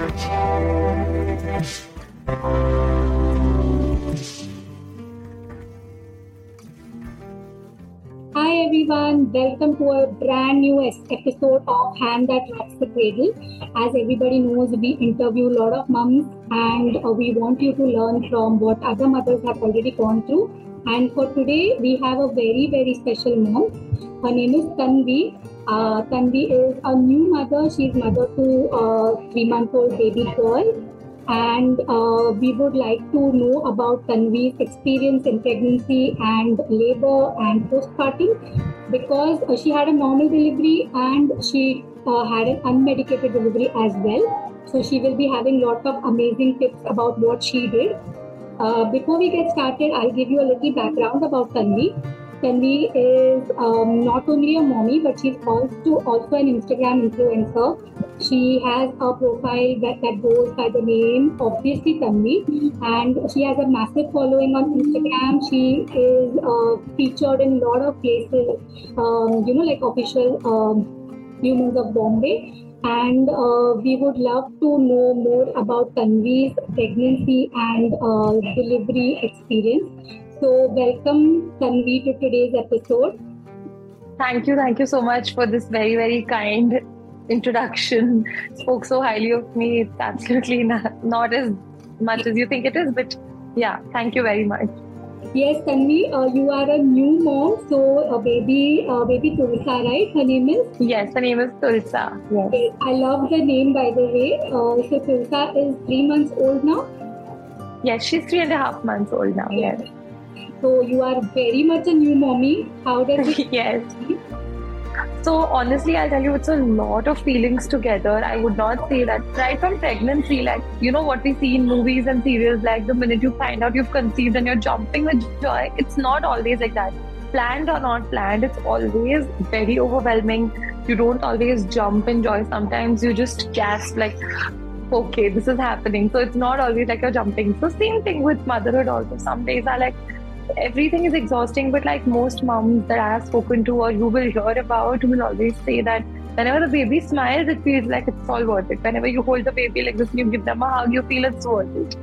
Hi everyone, welcome to a brand new episode of Hand That Rocks the Cradle. As everybody knows, we interview a lot of mums and uh, we want you to learn from what other mothers have already gone through. And for today, we have a very, very special mom. Her name is Tanvi. Uh, Tanvi is a new mother. She's mother to a three-month-old baby girl and uh, we would like to know about Tanvi's experience in pregnancy and labor and postpartum because uh, she had a normal delivery and she uh, had an unmedicated delivery as well. So she will be having lots of amazing tips about what she did. Uh, before we get started, I'll give you a little background about Tanvi. Tanvi is um, not only a mommy, but she's also also an Instagram influencer. She has a profile that, that goes by the name obviously Tanvi, and she has a massive following on Instagram. She is uh, featured in a lot of places, um, you know, like official um, Humans of Bombay. And uh, we would love to know more about Tanvi's pregnancy and uh, delivery experience. So, welcome Tanvi to today's episode. Thank you, thank you so much for this very, very kind introduction. Spoke so highly of me. It's absolutely not, not as much as you think it is, but yeah, thank you very much. Yes, Tanvi, uh, you are a new mom, so a baby, uh, baby Tulsa, right? Her name is. Yes, her name is Tulsa. Yes. I love the name, by the way. Uh, so Tulsa is three months old now. Yes, she's three and a half months old now. Yes. So you are very much a new mommy. How does it? yes. So honestly, I'll tell you, it's a lot of feelings together. I would not say that right from pregnancy, like you know what we see in movies and serials, like the minute you find out you've conceived and you're jumping with joy, it's not always like that. Planned or not planned, it's always very overwhelming. You don't always jump in joy. Sometimes you just gasp like, okay, this is happening. So it's not always like you're jumping. So same thing with motherhood also. Some days are like everything is exhausting, but like most moms that I have spoken to or you will hear about will always say that whenever the baby smiles, it feels like it's all worth it. Whenever you hold the baby like this and you give them a hug, you feel it's worth it.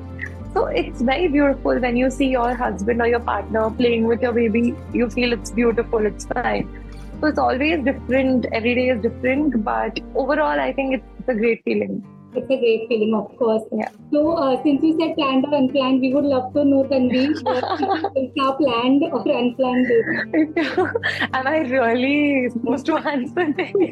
So it's very beautiful when you see your husband or your partner playing with your baby, you feel it's beautiful, it's fine. So it's always different, every day is different, but overall, I think it's a great feeling. It's a great feeling, of course. Yeah. So, uh, since you said planned or unplanned, we would love to know, Tanvi, what planned or unplanned Am I really supposed to answer this?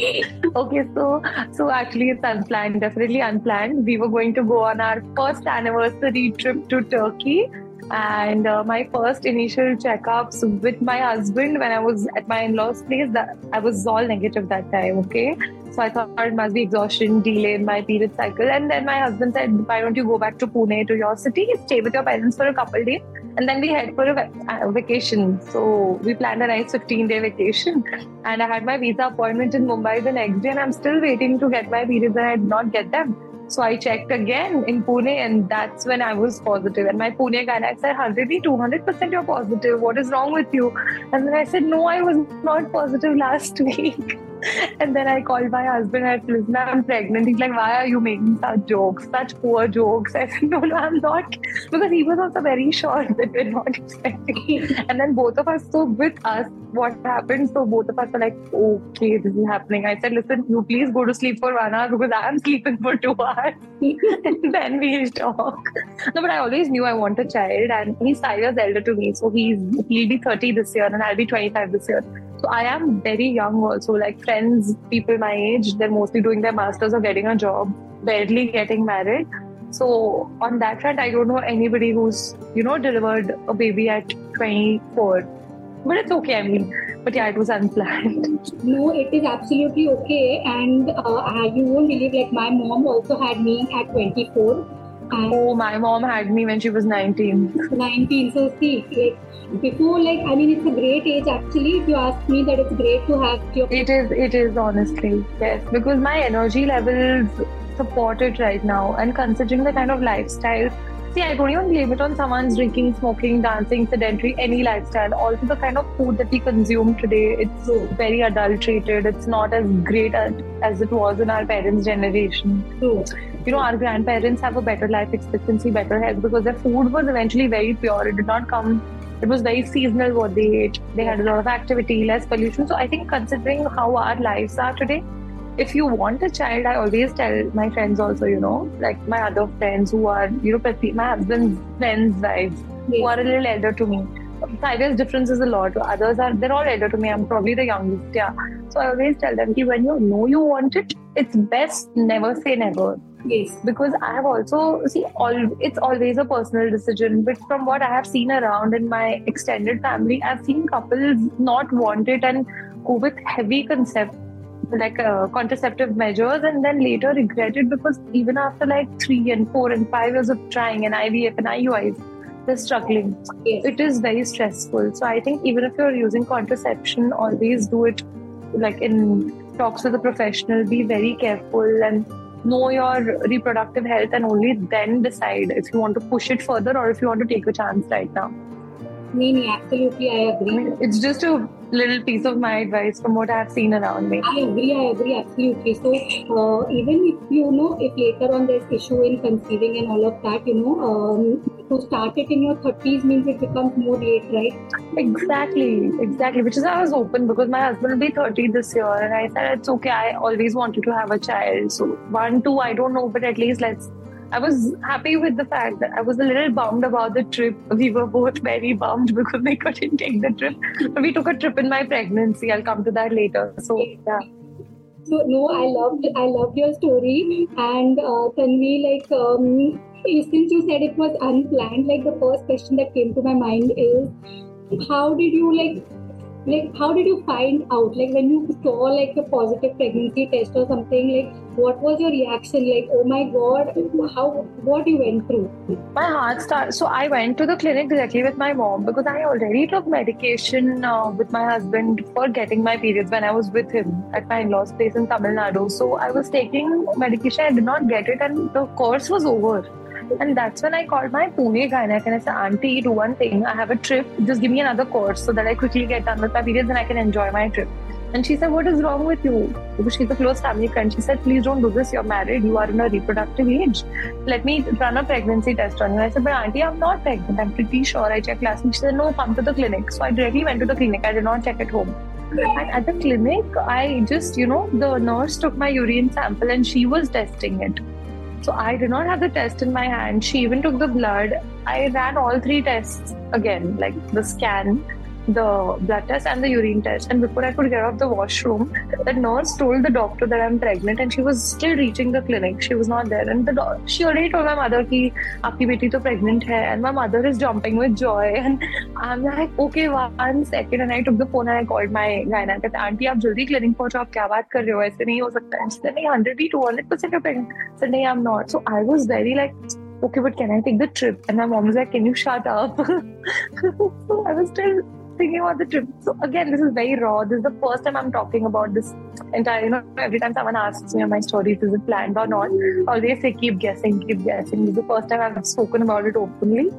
yes. okay, so so actually it's unplanned, definitely unplanned. We were going to go on our first anniversary trip to Turkey and uh, my first initial checkups with my husband when I was at my in-laws' place, that I was all negative that time. Okay, so I thought it must be exhaustion, delay in my period cycle, and then my husband said, "Why don't you go back to Pune to your city, stay with your parents for a couple days, and then we head for a uh, vacation." So we planned a nice 15-day vacation, and I had my visa appointment in Mumbai the next day, and I'm still waiting to get my periods, and I did not get them. So I checked again in Pune, and that's when I was positive. And my Pune guy said, Hardevi, 200% you're positive. What is wrong with you? And then I said, No, I was not positive last week. and then I called my husband. I said, Listen, I'm pregnant. He's like, Why are you making such jokes, such poor jokes? I said, No, no, I'm not. Because he was also very sure that we're not expecting. and then both of us, so with us, what happened? So both of us were like, Okay, this is happening. I said, Listen, you please go to sleep for one hour because I'm sleeping for two hours. and then we'll talk. No, but I always knew I want a child, and he's five years elder to me. So he's he'll be 30 this year, and I'll be 25 this year. So I am very young also. Like friends, people my age, they're mostly doing their masters or getting a job, barely getting married. So on that front, I don't know anybody who's you know delivered a baby at 24. But it's okay. I mean, but yeah, it was unplanned. No, it is absolutely okay. And uh, you won't believe, like my mom also had me at 24. Oh, my mom had me when she was 19. 19. So see, like before, like I mean, it's a great age actually. If you ask me, that it's great to have your. It is. It is honestly yes, because my energy levels support it right now, and considering the kind of lifestyle See, I don't even blame it on someone's drinking, smoking, dancing, sedentary, any lifestyle. Also, the kind of food that we consume today, it's very adulterated. It's not as great as, as it was in our parents' generation. True. You know, our grandparents have a better life expectancy, better health because their food was eventually very pure. It did not come, it was very seasonal what they ate. They had a lot of activity, less pollution. So, I think considering how our lives are today, if you want a child, I always tell my friends also, you know, like my other friends who are, you know, my husband's friends' wives who are a little elder to me. Five years difference is a lot. Others are they're all elder to me. I'm probably the youngest. Yeah. So I always tell them that when you know you want it, it's best never say never. Yes. Because I have also see all it's always a personal decision. But from what I have seen around in my extended family, I've seen couples not want it and go with heavy concept like uh, contraceptive measures and then later regret it because even after like three and four and five years of trying an IVF and IUIs, they're struggling. Yes. It is very stressful. So I think even if you're using contraception, always do it like in talks with a professional. Be very careful and know your reproductive health and only then decide if you want to push it further or if you want to take a chance right now. Nee, absolutely, I agree. it's just a little piece of my advice from what I've seen around me. I agree, I agree, absolutely. So, uh, even if you know, if later on there's issue in conceiving and all of that, you know, um, to start it in your 30s means it becomes more late, right? Exactly, exactly. Which is why I was open because my husband will be 30 this year, and I said it's okay. I always wanted to have a child. So one, two, I don't know, but at least let's. I was happy with the fact that I was a little bummed about the trip. We were both very bummed because we couldn't take the trip. But we took a trip in my pregnancy. I'll come to that later. So yeah. So no, I loved I loved your story and uh, Tanvi, like um, since you said it was unplanned, like the first question that came to my mind is, how did you like, like how did you find out? Like when you saw like a positive pregnancy test or something, like what was your reaction? Like oh my god, how what you went through? My heart started. So I went to the clinic directly with my mom because I already took medication uh, with my husband for getting my periods when I was with him at my in-laws' place in Tamil Nadu. So I was taking medication. I did not get it, and the course was over. And that's when I called my Pune gynec and I said, Auntie, do one thing. I have a trip. Just give me another course so that I quickly get done with my periods and I can enjoy my trip. And she said, What is wrong with you? Because she's a close family friend. She said, Please don't do this. You're married. You are in a reproductive age. Let me run a pregnancy test on you. I said, But Auntie, I'm not pregnant. I'm pretty sure. I checked last week. She said, No, come to the clinic. So I directly went to the clinic. I did not check at home. And at the clinic, I just, you know, the nurse took my urine sample and she was testing it. So I did not have the test in my hand. She even took the blood. I ran all three tests again, like the scan, the blood test, and the urine test. And before I could get off the washroom, the nurse told the doctor that I'm pregnant, and she was still reaching the clinic. She was not there, and the doc- she already told my mother कि आपकी बेटी तो pregnant है, and my mother is jumping with joy. And I'm like, okay, one second. And I took the phone and I called my gynac. I said, Auntie, आप जल्दी clinic पहुंचो. आप क्या बात कर रहे हो? ऐसे नहीं हो सकता है. She said, नहीं, 100 200 percent you're pregnant. I said, नहीं, I'm not. So I was very like, okay, but can I take the trip? And my mom was like, can you shut up? so I was still thinking about the trip. So again, this is very raw. This is the first time I'm talking about this entire, you know, every time someone asks me my stories, is it planned or not? Always say, keep guessing, keep guessing. This is the first time I've spoken about it openly.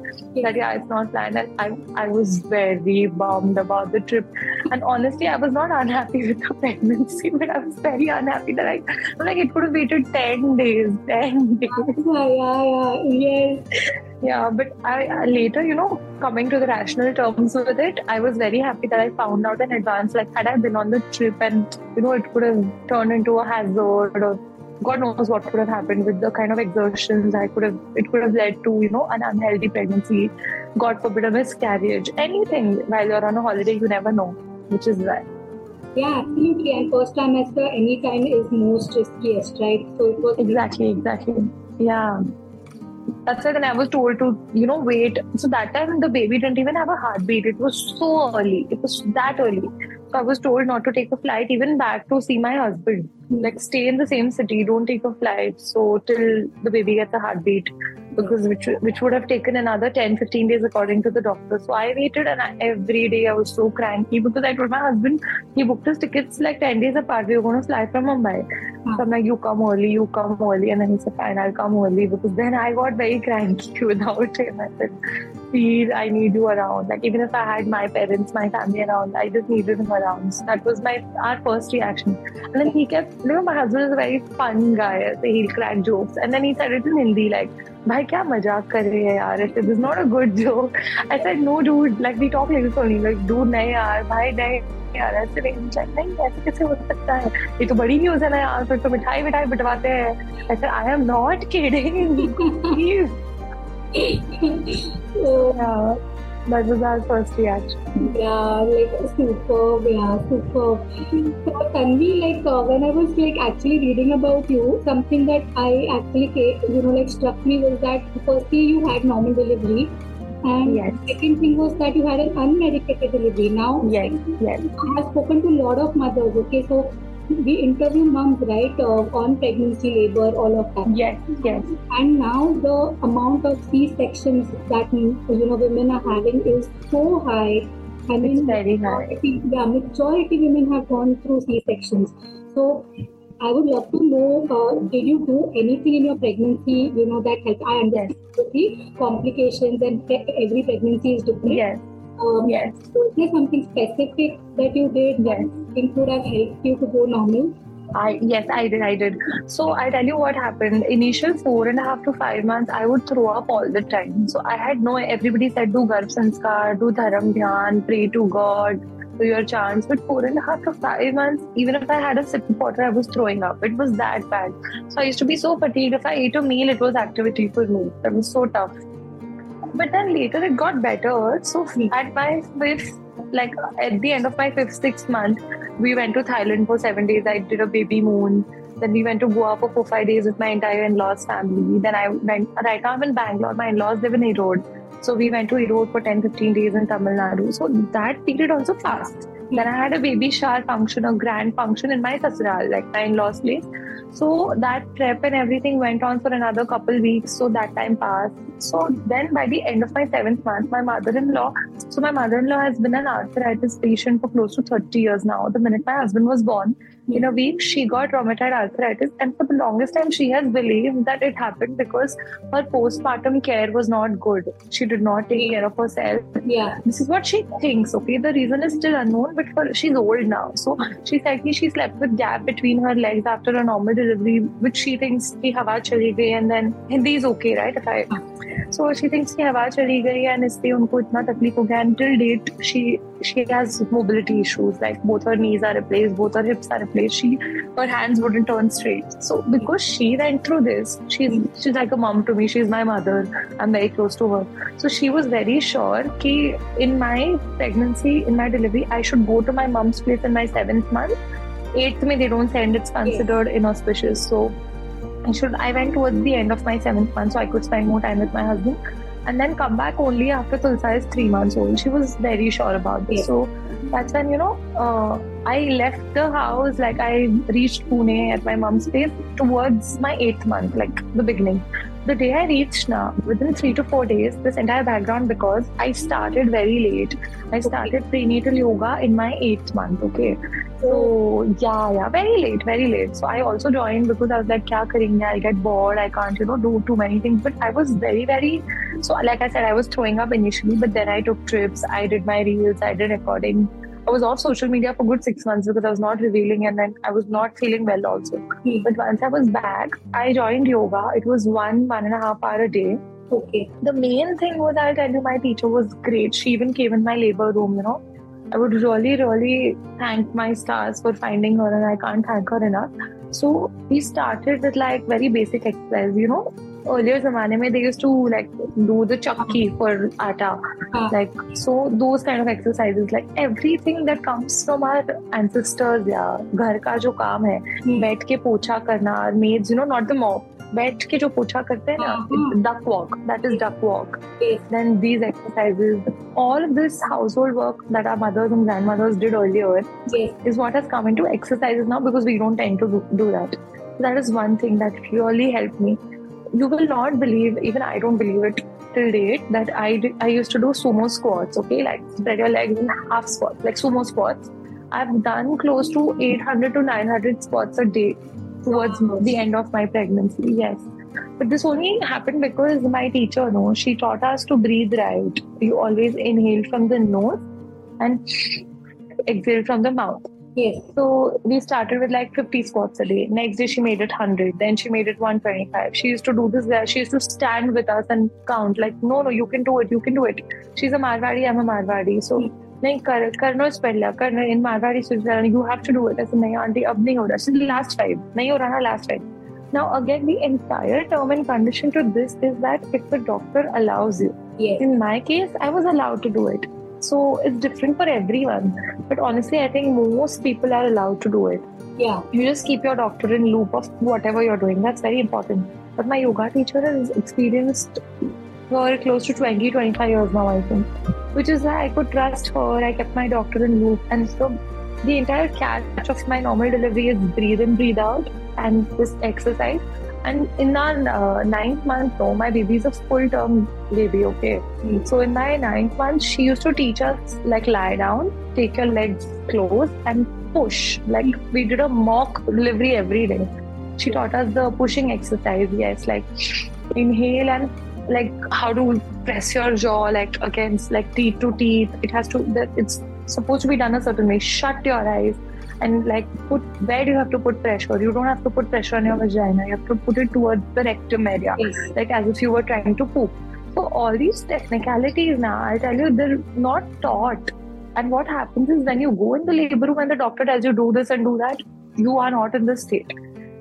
That yeah, it's not planned. And I, I was very bummed about the trip. And honestly, I was not unhappy with the pregnancy, but I was very unhappy that I, like, it could have waited 10 days, 10 days. Yeah, yeah, yeah, yes. Yeah, but I later, you know, coming to the rational terms with it, I was very happy that I found out in advance. Like, had I been on the trip and, you know, it could have turned into a hazard or God knows what could have happened with the kind of exertions I could have, it could have led to, you know, an unhealthy pregnancy, God forbid, a miscarriage, anything while you're on a holiday, you never know, which is why. Yeah, absolutely. And first trimester anytime is most riskiest, right? So it was Exactly, exactly. Yeah. That's why then I was told to, you know, wait. So that time the baby didn't even have a heartbeat. It was so early. It was that early. So I was told not to take a flight even back to see my husband. Like stay in the same city, don't take a flight. So till the baby gets a heartbeat. Because which which would have taken another 10 15 days according to the doctor. So i waited and I, every day i was so cranky because i told my husband he booked his tickets like 10 days apart. We were going to fly from mumbai. So i'm like you come early you come early. And then he said fine i'll come early because then i got very cranky without him. I said please i need you around. Like even if i had my parents my family around i just needed him around. So that was my our first reaction. And then he kept you know my husband is a very fun guy. So he'll crack jokes. And then he said it in hindi like भाई क्या मज़ाक कर रहे हैं यार? ऐसे this not a good joke I said no dude like we talk like this only like dude नहीं यार भाई नहीं यार ऐसे नहीं नहीं ऐसे कैसे हो सकता है? ये तो बड़ी न्यूज़ है ना यार फिर तो मिठाई मिठाई बटवाते हैं. ऐसे I am not kidding That was our first reaction. Yeah, like superb, yeah, superb. So Tanvi, like uh, when I was like actually reading about you, something that I actually you know like struck me was that firstly you had normal delivery, and yes. second thing was that you had an unmedicated delivery. Now, yes, yes. I have spoken to a lot of mothers. Okay, so we interview moms, right, uh, on pregnancy, labor, all of that. Yes, yes. And now the amount of C sections that you know women are having is so high. I mean, it's very high. Yeah, majority women have gone through C sections. So I would love to know, uh, did you do anything in your pregnancy, you know, that helped? I understand yes. the complications and every pregnancy is different. Yes. Um, yes. Was there something specific that you did yes. That would have helped you to go normal? I yes, I did, I did. So I tell you what happened. Initial four and a half to five months, I would throw up all the time. So I had no. Everybody said do garbh sanskar, do dharam dhyan, pray to God, do your chants. But four and a half to five months, even if I had a sip of water, I was throwing up. It was that bad. So I used to be so fatigued. If I ate a meal, it was activity for me. That was so tough. But then later it got better. So at my fifth, like at the end of my fifth, sixth month, we went to Thailand for seven days. I did a baby moon. Then we went to Goa for four, five days with my entire in-laws family. Then I went, right now I'm in Bangalore. My in-laws live in Erode. So we went to Erode for 10, 15 days in Tamil Nadu. So that period also passed. Then I had a baby shower function, a grand function in my sasural, like my in-laws place. So that prep and everything went on for another couple weeks. So that time passed. So then by the end of my seventh month, my mother-in-law, so my mother-in-law has been an arthritis patient for close to 30 years now. The minute my husband was born, in a week she got rheumatoid arthritis and for the longest time she has believed that it happened because her postpartum care was not good she did not take care of herself yeah this is what she thinks okay the reason is still unknown but for, she's old now so she said she slept with gap between her legs after a normal delivery which she thinks ki hawa chali gayi and then hindi is okay right if i so she thinks ki hawa chali gayi and इसलिए उनको इतना तकलीफ हो गया until date she she has mobility issues like both her knees are replaced both her hips are replaced place. She her hands wouldn't turn straight. So because she went through this, she's she's like a mom to me. She's my mother. I'm very close to her. So she was very sure that in my pregnancy, in my delivery, I should go to my mom's place in my seventh month. Eighth me they don't send. It's considered inauspicious. So I should. I went towards the end of my seventh month, so I could spend more time with my husband and then come back only after Tulsa is three months old. She was very sure about this. So that's when, you know, uh, I left the house, like I reached Pune at my mom's place towards my eighth month, like the beginning. The day I reached now, within three to four days, this entire background because I started very late. I started prenatal yoga in my eighth month, okay? So yeah, yeah, very late, very late. So I also joined because I was like, kya karenge? I'll get bored. I can't, you know, do too many things. But I was very, very so like I said, I was throwing up initially, but then I took trips. I did my reels. I did recording. I was off social media for good six months because I was not revealing, and then I was not feeling well also. Mm. But once I was back, I joined yoga. It was one one and a half hour a day. Okay. The main thing was I'll tell you, my teacher was great. She even came in my labor room, you know I would really, really thank my stars for finding her, and I can't thank her enough. So we started with like very basic exercise, you know. Earlier zamane mein, they used to like do the chakki for atta, like so those kind of exercises, like everything that comes from our ancestors, yeah. घर का जो काम है, बैठ के पोछा करना, maids, you know, not the mop. बैठ के जो पोछा करते हैं ना duck walk that is duck walk then these exercises all of this household work that our mothers and grandmothers did earlier yes. is what has come into exercises now because we don't tend to do, do that. So that is one thing that really helped me. You will not believe, even I don't believe it till date, that I did, I used to do sumo squats. Okay, like spread your legs in half squats, like sumo squats. I've done close to 800 to 900 squats a day towards the end of my pregnancy. Yes. But this only happened because my teacher, no, she taught us to breathe right. You always inhale from the nose and exhale from the mouth. Yes. So we started with like 50 squats a day. Next day she made it 100. Then she made it 125. She used to do this there. She used to stand with us and count like, no, no, you can do it. You can do it. She's a Marwadi. I'm a Marwadi. So नहीं कर करना इस पहले करना in Marwari से you have to do it ऐसे नहीं aunty अब नहीं हो रहा लास्ट फाइव नहीं हो रहा ना last five Now, again, the entire term and condition to this is that if the doctor allows you. Yes. In my case, I was allowed to do it. So it's different for everyone. But honestly, I think most people are allowed to do it. Yeah. You just keep your doctor in loop of whatever you're doing. That's very important. But my yoga teacher has experienced for close to 20, 25 years now, I think. Which is why I could trust her. I kept my doctor in loop. And so the entire catch of my normal delivery is breathe in, breathe out, and this exercise. And in our uh, ninth month, no, my baby is a full term baby, okay? So in my ninth month, she used to teach us like lie down, take your legs close, and push. Like we did a mock delivery every day. She taught us the pushing exercise, yes, like inhale and like how to press your jaw like against like teeth to teeth. It has to that it's supposed to be done a certain way. Shut your eyes and like put where do you have to put pressure? You don't have to put pressure on your vagina. You have to put it towards the rectum area, Yes. like as if you were trying to poop. So all these technicalities now, I tell you, they're not taught. And what happens is when you go in the labor room and the doctor tells you do this and do that, you are not in the state.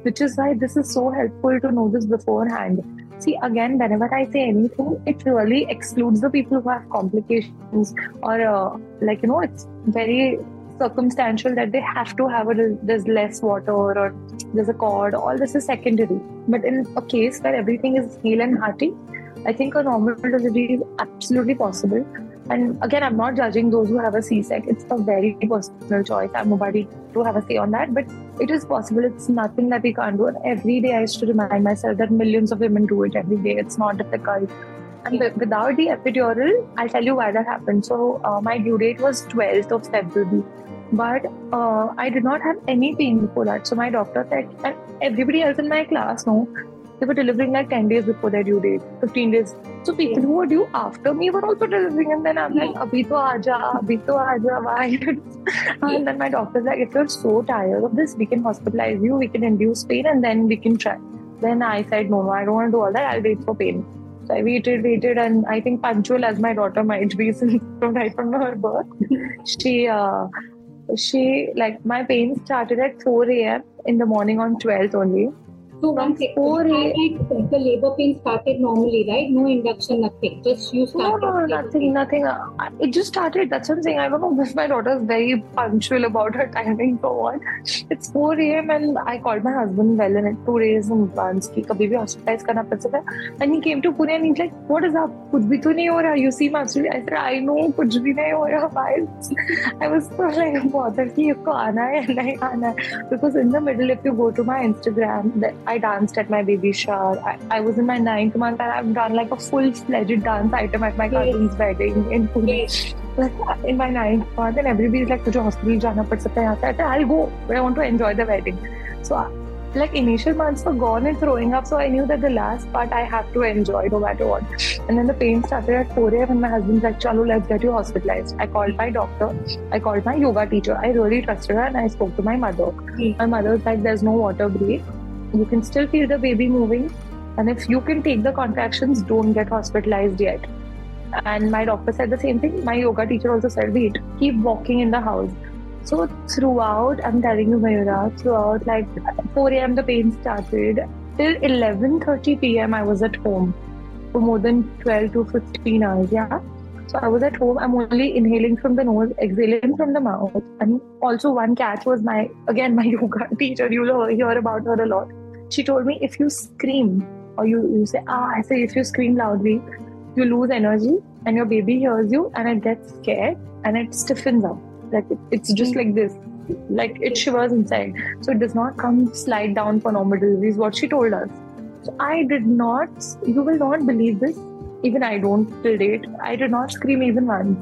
Which is why this is so helpful to know this beforehand. See, again, whenever I say anything, it really excludes the people who have complications or, uh, like, you know, it's very circumstantial that they have to have a there's less water or there's a cord. All this is secondary. But in a case where everything is hale and hearty, I think a normal delivery is absolutely possible. And again, I'm not judging those who have a C-sec. It's a very personal choice. I'm nobody to have a say on that, but it is possible. It's nothing that we can't do. And every day I used to remind myself that millions of women do it every day. It's not difficult. And without the epidural, I'll tell you why that happened. So uh, my due date was 12th of February. But uh, I did not have any pain before that. So my doctor said, and everybody else in my class, no, they were delivering like 10 days before their due date, 15 days. So people who were due after me were also delivering. And then I'm like, Abhi to aaja, abhi to aaja, why? and then my doctor's like, if you're so tired of this, we can hospitalize you, we can induce pain, and then we can try. Then I said, no, no, I don't want to do all that. I'll wait for pain. So I waited, waited, and I think punctual as my daughter might be since from right from her birth, she, uh, she like my pain started at 4 a.m. in the morning on 12th only. So You said that the labor pain started normally, right? No induction, nothing. Just you No, started. no, labor nothing, pain. nothing. Uh, It just started. That's what I'm saying. I don't know if my daughter is very punctual about her timing for what. It's 4 a.m. and I called my husband well in it two days in advance कि कभी भी hospitalize करना पड़ सकता है. And he came to Pune and he's like, what is up? कुछ भी तो नहीं हो रहा. You seem absolutely. I said, I know कुछ भी नहीं हो रहा. I was so like bothered कि इसको आना है नहीं आना है. Because in the middle, if you go to my Instagram, that I danced at my baby shower. I, I was in my ninth month and I've done like a full fledged dance item at my cousin's wedding in Pune. Like in my ninth month, and everybody's like, "Tujhe hospital jana pad sakta. I said, "I'll go, I want to enjoy the wedding." So, like initial months were gone and throwing up, so I knew that the last part I have to enjoy no matter what. And then the pain started at 4 a.m. and my husband's like, "Chalo, let's get you hospitalized." I called my doctor. I called my yoga teacher. I really trusted her, and I spoke to my mother. Mm. My mother was like, "There's no water break. You can still feel the baby moving. And if you can take the contractions, don't get hospitalized yet. And my doctor said the same thing. My yoga teacher also said, wait, keep walking in the house. So throughout, I'm telling you, Mayura, throughout like 4 a.m. the pain started. Till 11:30 p.m. I was at home for more than 12 to 15 hours. Yeah. So I was at home. I'm only inhaling from the nose, exhaling from the mouth. And also one catch was my again my yoga teacher. You'll hear about her a lot. She told me if you scream or you, you say ah, I say if you scream loudly, you lose energy and your baby hears you and it gets scared and it stiffens up. Like it, it's just like this. Like it shivers inside. So it does not come slide down for normal delivery is what she told us. So I did not, you will not believe this. Even I don't till date. I did not scream even once.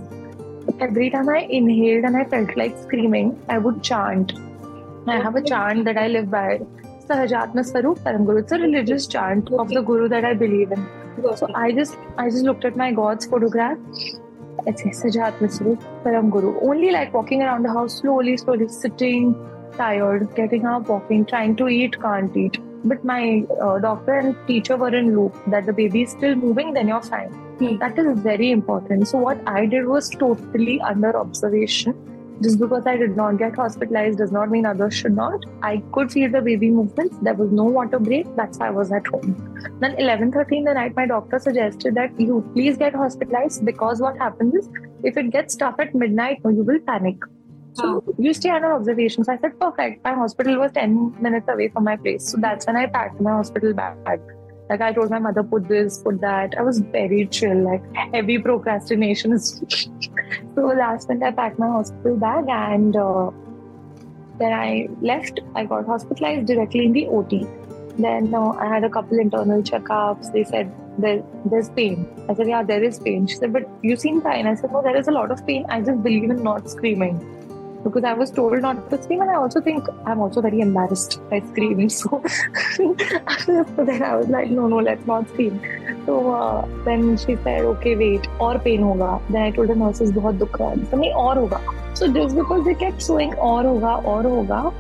Every time I inhaled and I felt like screaming, I would chant. I have a chant that I live by. Sahajatma Swarup Param Guru. It's a religious chant of the Guru that I believe in. So I just I just looked at my God's photograph. It says Sahajatma Swarup Param Guru. Only like walking around the house slowly, slowly, sitting, tired, getting up, walking, trying to eat, can't eat. But my uh, doctor and teacher were in loop that the baby is still moving, then you're fine. Hmm. That is very important. So what I did was totally under observation just because I did not get hospitalized does not mean others should not. I could feel the baby movements. There was no water break. That's why I was at home. Then 11:30 in the night, my doctor suggested that you please get hospitalized because what happens is if it gets tough at midnight, you will panic. So you stay under observation. So I said, perfect. My hospital was 10 minutes away from my place. So that's when I packed my hospital bag. Like I told my mother, put this, put that. I was very chill, like heavy procrastination. Is So last night I packed my hospital bag and uh, then I left. I got hospitalized directly in the OT. Then uh, I had a couple internal checkups. They said there, there's pain. I said, yeah, there is pain. She said, but you seem fine. I said, no, there is a lot of pain. I just believe in not screaming because I was told not to scream, and I also think I'm also very embarrassed by screaming. So, so then I was like, no, no, let's not scream. So uh, then she said, okay, wait, और pain होगा. Then I told the nurses बहुत दुख रहा है. So नहीं और होगा. So just because they kept showing और होगा और होगा,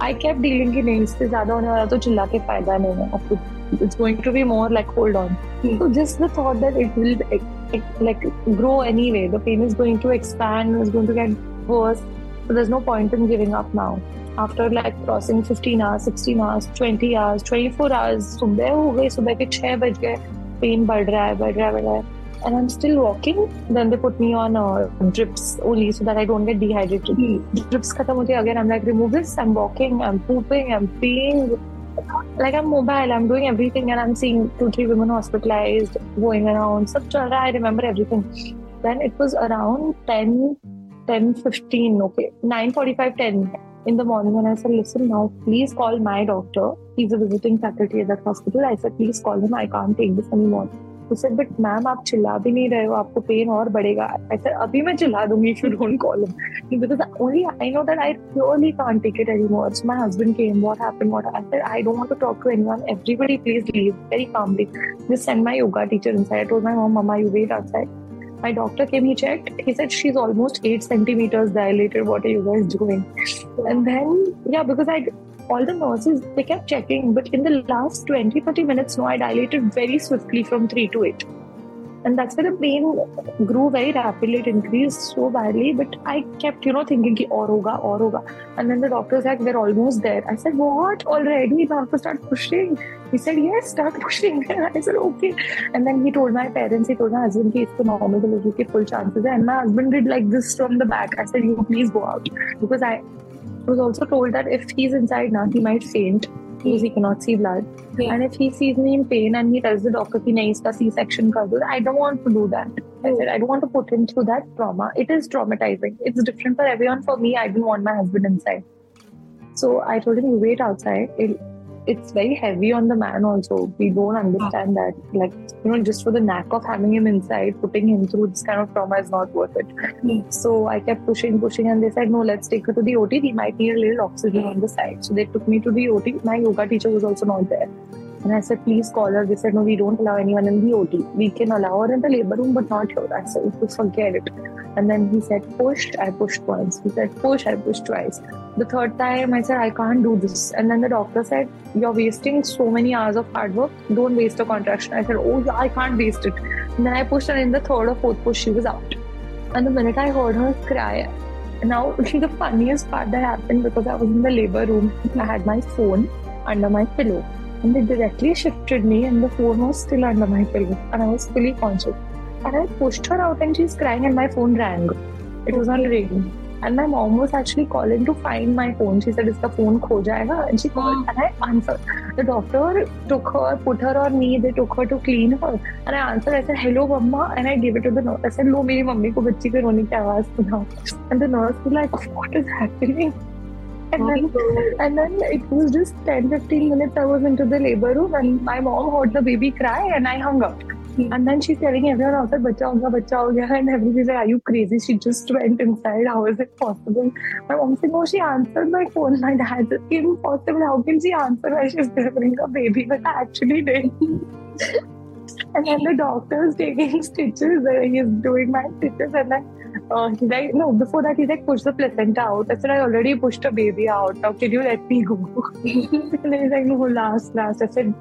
I kept dealing कि नहीं इससे ज़्यादा होने वाला तो चिल्ला के फ़ायदा नहीं है. It's going to be more like hold on. So just the thought that it will like grow anyway. The pain is going to expand. It's going to get worse. So there's no point in giving up now. After like crossing 15 hours, 16 hours, 20 hours, 24 hours, सुबह हो गई सुबह के 6 बज गए pen बढ़ रहा है बढ़ रहा है बढ़ रहा है and I'm still walking. Then they put me on uh, drips only so that I don't get dehydrated. Drips khatam hote again. I'm like, remove this. I'm walking. I'm pooping. I'm peeing. Like I'm mobile. I'm doing everything, and I'm seeing two, three women hospitalized, going around. Sab chal raha. I remember everything. Then it was around 10, 10, 15. Okay, 9, 45, 10 in the morning. And I said, listen now, please call my doctor. He's a visiting faculty at that hospital. I said, please call him. I can't take this anymore. He said, but ma'am, आप चिल्ला भी नहीं रहे हो आपको pen और बढ़ेगा I said, अभी मैं चिल्ला दूँगी if you don't call him because only I know that I really can't take it anymore. So my husband came. What happened? What I said, I don't want to talk to anyone. Everybody, please leave very calmly. Just send my yoga teacher inside. I told my mom, Mama, you wait outside. My doctor came, he checked. He said she's almost eight centimeters dilated. What are you guys doing? And then, yeah, because I, all the nurses, they kept checking. But in the last 20, 30 minutes, no, I dilated very swiftly from three to eight and that's where the pain grew very rapidly. It increased so badly but i kept you know thinking ki aur hoga aur hoga and then the doctor said we're almost there. I said what? Already? Now to start pushing. He said yes start pushing. I said okay. And then he told my parents he told my husband ki isko normal delivery ke full chances and my husband did like this from the back. I said you please go out. Because i was also told that if he's inside now he might faint because he cannot see blood. Yeah. And if he sees me in pain and he tells the doctor ki nahi iska C-section kar do, I don't want to do that. I said I don't want to put him through that trauma. It is traumatizing. It's different for everyone. For me, I didn't want my husband inside. So I told him, "You wait outside. It, it's very heavy on the man also. We don't understand that. Like, you know, just for the knack of having him inside, putting him through this kind of trauma is not worth it. Mm. So I kept pushing, pushing, and they said, no, let's take her to the OT. We might need a little oxygen on the side. So they took me to the OT. My yoga teacher was also not there. And I said, please call her. They said, no, we don't allow anyone in the OT. We can allow her in the labor room, but not here. I said, forget it. And then he said, push. I pushed once. He said, push. I pushed twice. The third time, I said, I can't do this. And then the doctor said, you're wasting so many hours of hard work. Don't waste a contraction. I said, oh, yeah, I can't waste it. And then I pushed, and in the third or fourth push, she was out. And the minute I heard her cry, now the funniest part that happened because I was in the labor room, I had my phone under my pillow. And they directly shifted me, and the phone was still under my pillow, and I was fully conscious. And I pushed her out, and she's crying, and my phone rang. It was not ringing. And my mom was actually calling to find my phone. She said, "Iska phone kho jayega," and she called, and I answered. The doctor took her, put her on me. They took her to clean her, and I answered. I said, "Hello, mama," and I gave it to the nurse. I said, "लो मेरी mummy को बच्ची के रोने की आवाज़ सुनाओ." And the nurse was like, "What is happening?" And then, and then it was just 10 15 minutes I was into the labor room and my mom heard the baby cry and I hung up. And then she's telling everyone outside, bacha hoga, bacha ho gaya. And everybody's like, are you crazy? She just went inside. How is it possible? My mom said, no, she answered my phone. My dad said, impossible. How can she answer while she's delivering a baby? But I actually did. and then the doctor's taking stitches. Uh, he's doing my stitches. And then uh, he's like, no, before that, he's like, push the placenta out. I said, I already pushed a baby out. Now, can you let me go? and then he's like, no, last, last. I said,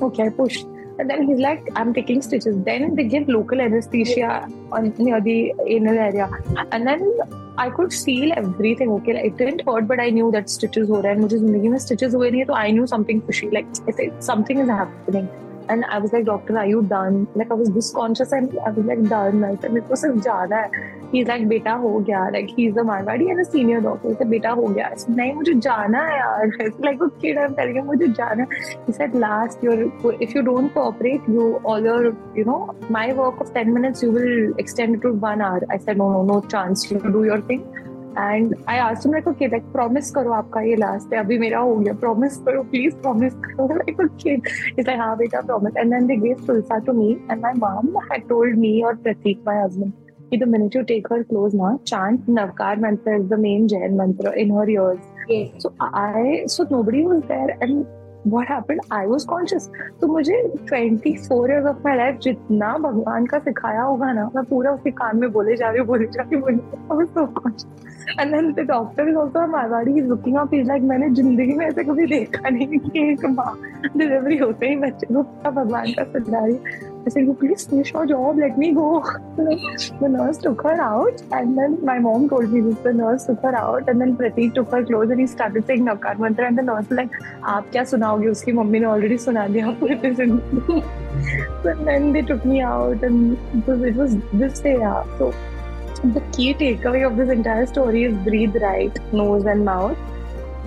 okay, I pushed. And then he's like, I'm taking stitches. Then they give local anesthesia on near the anal area. And then I could feel everything. Okay, like, it didn't hurt, but I knew that stitches were and मुझे जिंदगी में stitches हुए नहीं तो I knew something fishy. Like something is happening. And I was like doctor are you done like I was this and I was like done I मेरे को सिर्फ़ जाना है. ही इज़ लाइक बेटा, हो गया. Like he is the Marwari and a senior doctor से बेटा, हो गया. नहीं, मुझे जाना है यार. लाइक वो kid I am telling him मुझे जाना है. He said last your if you don't cooperate you all your you know my work of 10 minutes you will extend to 1 hour I said no no no chance you do your thing and I asked मेरे को कि like promise करो आपका ये last है अभी मेरा हो गया प्रॉमिस करो प्लीज़ प्रॉमिस करो लाइक ओके इज़ लाइक हाँ बेटा promise and then they give Tulsa to me and my mom had told me और प्रतीक माय हस्बैंड कि the minute you take her close ना chant Navkar mantra is the main Jain mantra in her ears so I saw nobody was there and What happened? I was conscious. तो मुझे 24 years of my life जितना भगवान का सिखाया होगा ना मैं पूरा उसके कान में बोले जा रही हूँ बोले जा रही हूँ बोले जा रही हूँ I was so conscious. Then the doctor is also a Marwadi. He's looking up. He's like मैंने ज़िंदगी में ऐसे कभी देखा नहीं कि एक माँ डिलीवरी होते ही बच्चे को भगवान का सुना I said, please finish your job, let me go. the nurse took her out, and then my mom told me this. The nurse took her out, and then Pratik took her clothes and he started saying Navkar mantra. And the nurse was like, आप क्या सुनाओगे उसकी mummy ने already सुना दिया पूरे So then they took me out, and it was this day. Yeah. So the key takeaway of this entire story is breathe right, nose and mouth.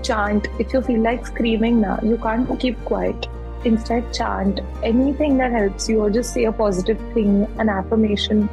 Chant. If you feel like screaming now, you can't keep quiet. Instead chant. Anything that helps you or just say a positive thing an affirmation.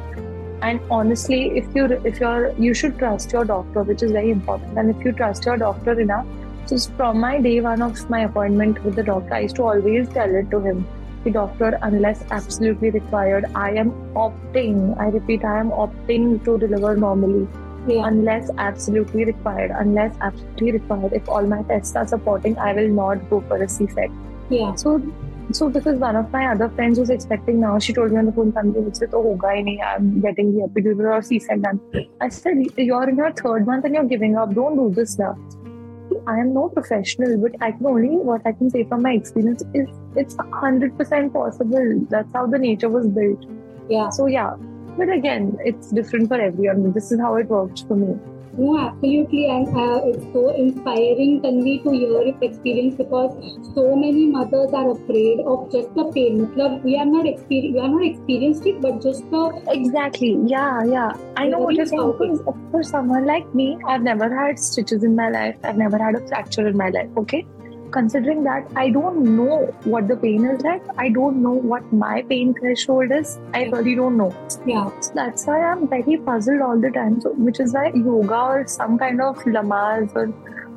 And honestly if you if you're you should trust your doctor which is very important. And if you trust your doctor enough so from my day one of my appointment with the doctor i used to always tell it to him the doctor unless absolutely required i am opting i repeat i am opting to deliver normally yeah. unless absolutely required unless absolutely required if all my tests are supporting i will not go for a c-section yeah. So so because one of my other friends was expecting now, she told me on the phone, Tanvi, मुझसे तो होगा ही नहीं. I'm getting the epidural or C-section done. I said, you're in your third month and you're giving up. Don't do this now. I am no professional, but I can only what I can say from my experience is it's hundred percent possible. That's how the nature was built. Yeah. So yeah, but again, it's different for everyone. This is how it worked for me. No, absolutely, and uh, it's so inspiring, Tanvi, to hear your experience because so many mothers are afraid of just the pain. Matlab, we are not experienced, we are not experienced it, but just the exactly, yeah, yeah. I know what you're saying. For someone like me, I've never had stitches in my life. I've never had a fracture in my life. Okay, considering that I don't know what the pain is like, I don't know what my pain threshold is. I really don't know. Yeah. So that's why I'm very puzzled all the time. So, which is why yoga or some kind of Lamaze or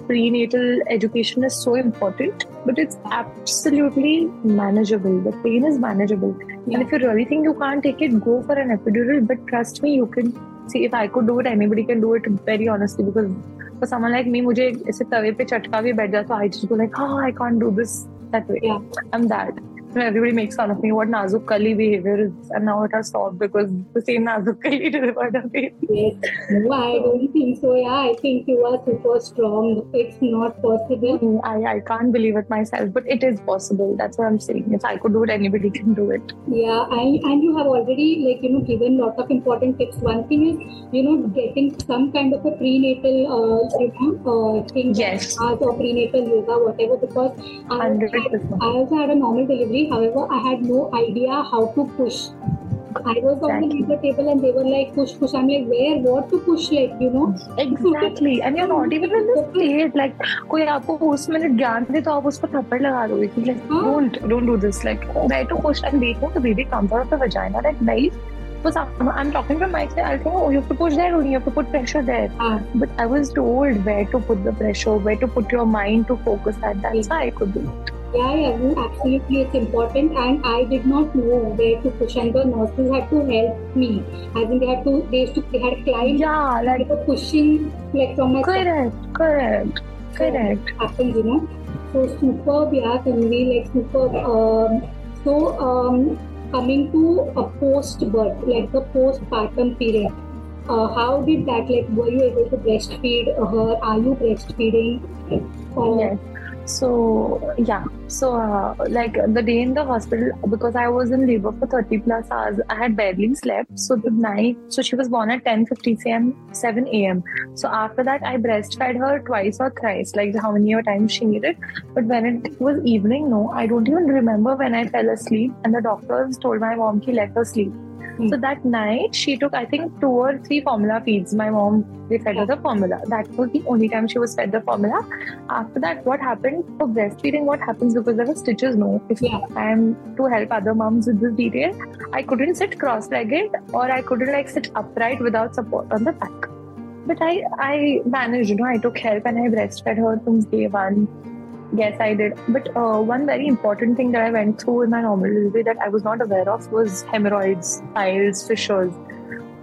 prenatal education is so important, but it's absolutely manageable. The pain is manageable. Yeah. And if you really think you can't take it, go for an epidural. But trust me, you can see if I could do it, anybody can do it very honestly because for someone like me मुझे ऐसे तवे पे चटका भी बैठ जाता I just go like how I can't do this that way I am that everybody makes fun of me what Nazuk Kali behavior is, and now it has stopped because the same Nazuk Kali delivered a baby. Yes. No, I don't think so. Yeah, I think you are super strong. It's not possible. I, I can't believe it myself, but it is possible. That's what I'm saying. If I could do it, anybody can do it. Yeah, and, and you have already like you know given lot of important tips. One thing is you know getting some kind of a prenatal uh, you know uh, thing yes. or prenatal yoga whatever because I, I also had a normal delivery However, I had no idea how to push. I was exactly. on the labor table and they were like, push, push. I'm like, where? What to push? Like, you know? Exactly. and you're not even in this stage. Like, कोई आपको उस minute ज्ञान दे तो आप उस पर थप्पड़ लगा दोगे like, don't, don't do this. Like, try to push and wait for the baby comes out of the vagina. Like, nice. for some, I'm talking from my side, I'll say, oh, you have to push there only, you have to put pressure there. Ah. But I was told where to put the pressure, where to put your mind to focus at. That's why I could do it. Yeah, yeah, absolutely, it's important. And I did not know where to push, and the nurses had to help me. I think they had to, they used to, they had climbed, Yeah, they like were pushing like from my correct, correct, correct. happens, you know. So superb, yeah, Tanvi, like superb. Um, so um, coming to a post birth, like the postpartum period. Uh, how did that like were you able to breastfeed her are you breastfeeding or Yes. So yeah, so uh, like the day in the hospital because I was in labor for 30 plus hours, I had barely slept. So the night, so she was born at 10:50 a.m. 7 a.m. So after that, I breastfed her twice or thrice, like how many times she needed. But when it was evening, no, I don't even remember when I fell asleep. And the doctors told my mom to let her sleep. Hmm. So that night, she took I think two or three formula feeds. My mom they fed her the formula. That was the only time she was fed the formula after that what happened for breastfeeding what happens because there were stitches no if Yeah. i'm to help other moms with this detail i couldn't sit cross-legged or i couldn't like sit upright without support on the back but i i managed you know i took help and i breastfed her from day one yes i did but uh, one very important thing that i went through in my normal delivery that i was not aware of was hemorrhoids piles fissures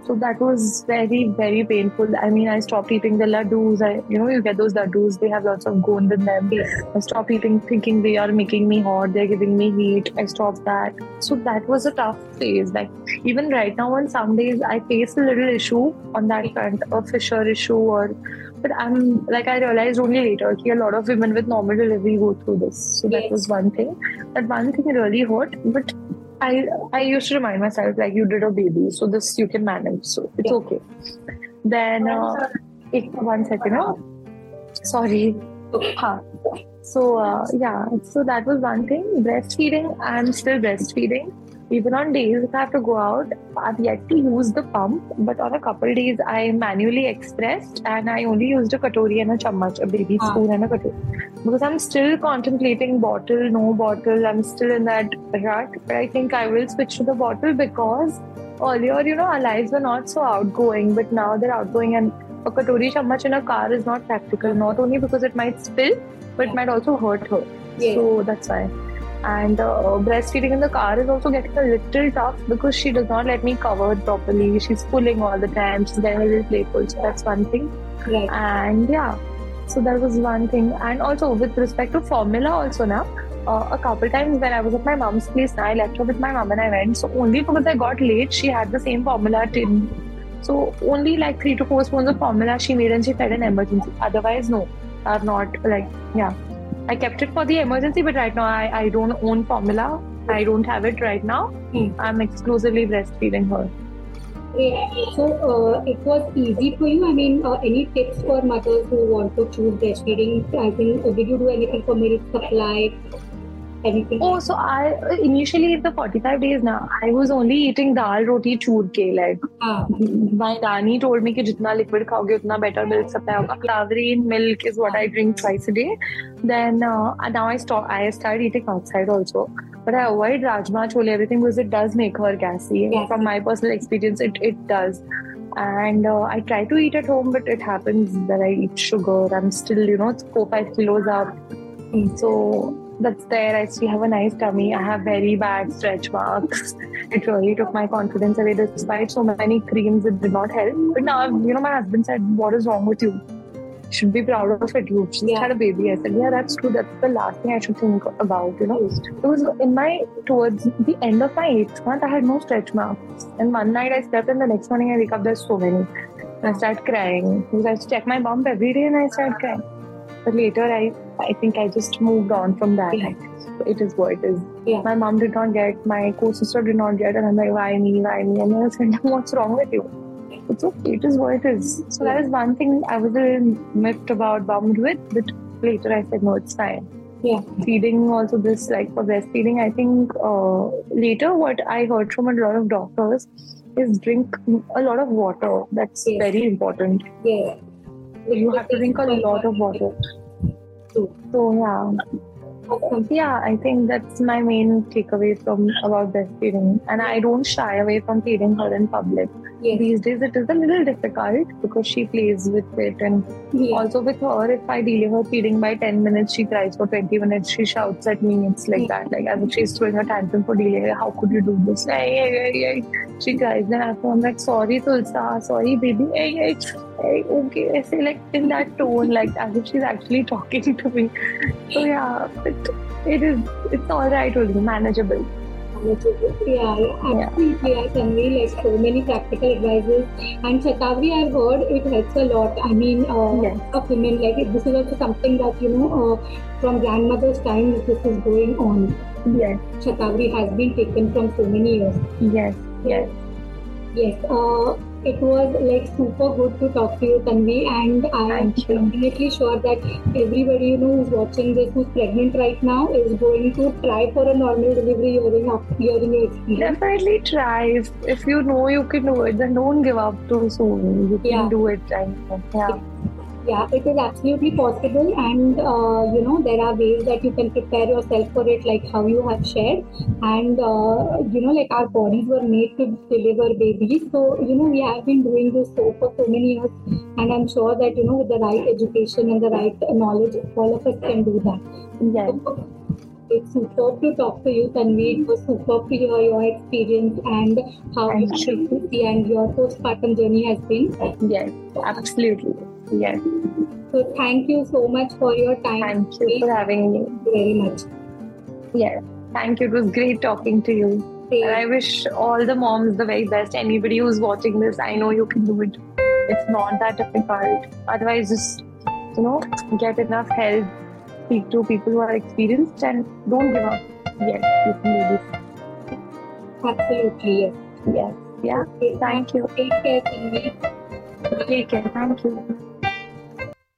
so that was very, very painful. I mean, I stopped eating the laddus. I, you know, you get those laddus, they have lots of goond in them. I stopped eating thinking they are making me hot, they're giving me heat. I stopped that. So that was a tough phase. Like, even right now, on some days, I face a little issue on that front, a fissure issue, or but I'm like, I realized only later that a lot of women with normal delivery go through this. So that Yes. was one thing. That one thing really hurt, but I I used to remind myself like you did a baby, so this you can manage, so it's Yeah. okay. Then uh, एक one second, huh? sorry. Huh. So uh, yeah, so that was one thing. Breastfeeding, I'm still breastfeeding. Even on days if I have to go out, I've yet to use the pump. But on a couple days, I manually expressed and I only used a katori and a chammach, a baby Ah. spoon and a katori. Because I'm still contemplating bottle, no bottle. I'm still in that rut. But I think I will switch to the bottle because earlier, you know, our lives were not so outgoing, but now they're outgoing and a katori chammach in a car is not practical, not only because it might spill, but it might also hurt her. Yes. So that's why. And uh, breastfeeding in the car is also getting a little tough because she does not let me cover it properly. She's pulling all the time. She's getting a little playful. So that's one thing. right And yeah, so that was one thing. And also with respect to formula, also now. Uh, a couple times when I was at my mom's place, I left her with my mom and I went. So only because I got late, she had the same formula tin. So only like three to four spoons of formula she made and she fed an emergency. Otherwise, no, are not like yeah. I kept it for the emergency, but right now I, I don't own formula. I don't have it right now. Hmm. I'm exclusively breastfeeding her. Great. So uh, it was easy for you. I mean, uh, any tips for mothers who want to choose breastfeeding? I think, uh, did you do anything for milk supply? Anything? Oh, so I initially the 45 days now, I was only eating dal roti choor ke like Ah, my nani told me कि जितना liquid खाओगे उतना better milk supply होगा. Taurine milk is what I drink twice a day. Then uh, now I stop. I started eating outside also, but I avoid rajma chole everything because it does make her gassy. Yes. From my personal experience, it it does. And uh, I try to eat at home, but it happens that I eat sugar. I'm still, you know, four five kilos up. So that's there. I still have a nice tummy. I have very bad stretch marks. It really took my confidence away. Despite so many creams, it did not help. But now, you know, my husband said, "What is wrong with you? You should be proud of it. You just Yeah. had a baby." I said, "Yeah, that's true. That's the last thing I should think about." You know, it was in my towards the end of my eighth month. I had no stretch marks, and one night I slept, and the next morning I wake up. There's so many. And I start crying because I check my bump every day, and I started crying. But later, I I think I just moved on from that. Yeah. It is what it is. Yeah. My mom did not get, my co-sister did not get, and I'm like, why me, why me? And I was said, what's wrong with you? It's okay. It is what it is. So that is one thing I was a little miffed about, bummed with. But later I said, no, it's fine. Yeah. Feeding also this like for breastfeeding. I think uh, later what I heard from a lot of doctors is drink a lot of water. That's Yes. very important. yes. You have to drink a lot of water. So yeah. Yeah, I think that's my main takeaway from about breastfeeding. And I don't shy away from feeding her in public. Yes. These days it is a little difficult because she plays with it and Yes. also with her if I delay her feeding by 10 minutes, she cries for 20 minutes, she shouts at me. It's like that, like as if she's throwing a tantrum for delay. How could you do this? Ay, ay, ay, ay. She cries. Then after I'm like, sorry Tulsa, sorry baby. Ay, ay, ay, okay. I say like in that tone, like as if she's actually talking to me. So yeah, it, it is, it's alright only, manageable. Yeah, yeah, absolutely. I convey like so many practical advices. And Shatavari, I've heard it helps a lot. I mean, uh, Yes. of women, like this is also something that, you know, uh, from grandmother's time, this is going on. Yes, Shatavari has been taken from so many years. yes, yes. Yes, uh, it was like super good to talk to you, Tanvi, and I am definitely sure that everybody you know who's watching this, who's pregnant right now, is going to try for a normal delivery hearing after hearing your experience. Definitely try. If, if you know you can do it, then don't give up too soon. You can Yeah. do it. And, yeah. Yeah, it is absolutely possible, and uh, you know there are ways that you can prepare yourself for it, like how you have shared. And uh, you know, like our bodies were made to deliver babies, so you know we have been doing this so for so many years, and I'm sure that you know with the right education and the right knowledge, all of us can do that. Yes. It's superb to talk to you, Tanvi. It was superb to hear your experience and how you Thank pregnancy and your postpartum journey has been. Yes. Absolutely. Yes. So thank you so much for your time. Thank you for having me. Very much. Yes. Thank you. It was great talking to you. And I wish all the moms the very best. Anybody who's watching this, I know you can do it. It's not that difficult. Otherwise, just you know, get enough help. Speak to people who are experienced and don't give up. Yes, you can do this. Absolutely, yes. Yes. Yeah. Okay, Thank you. Take care, Tanvi. Take care. Thank you.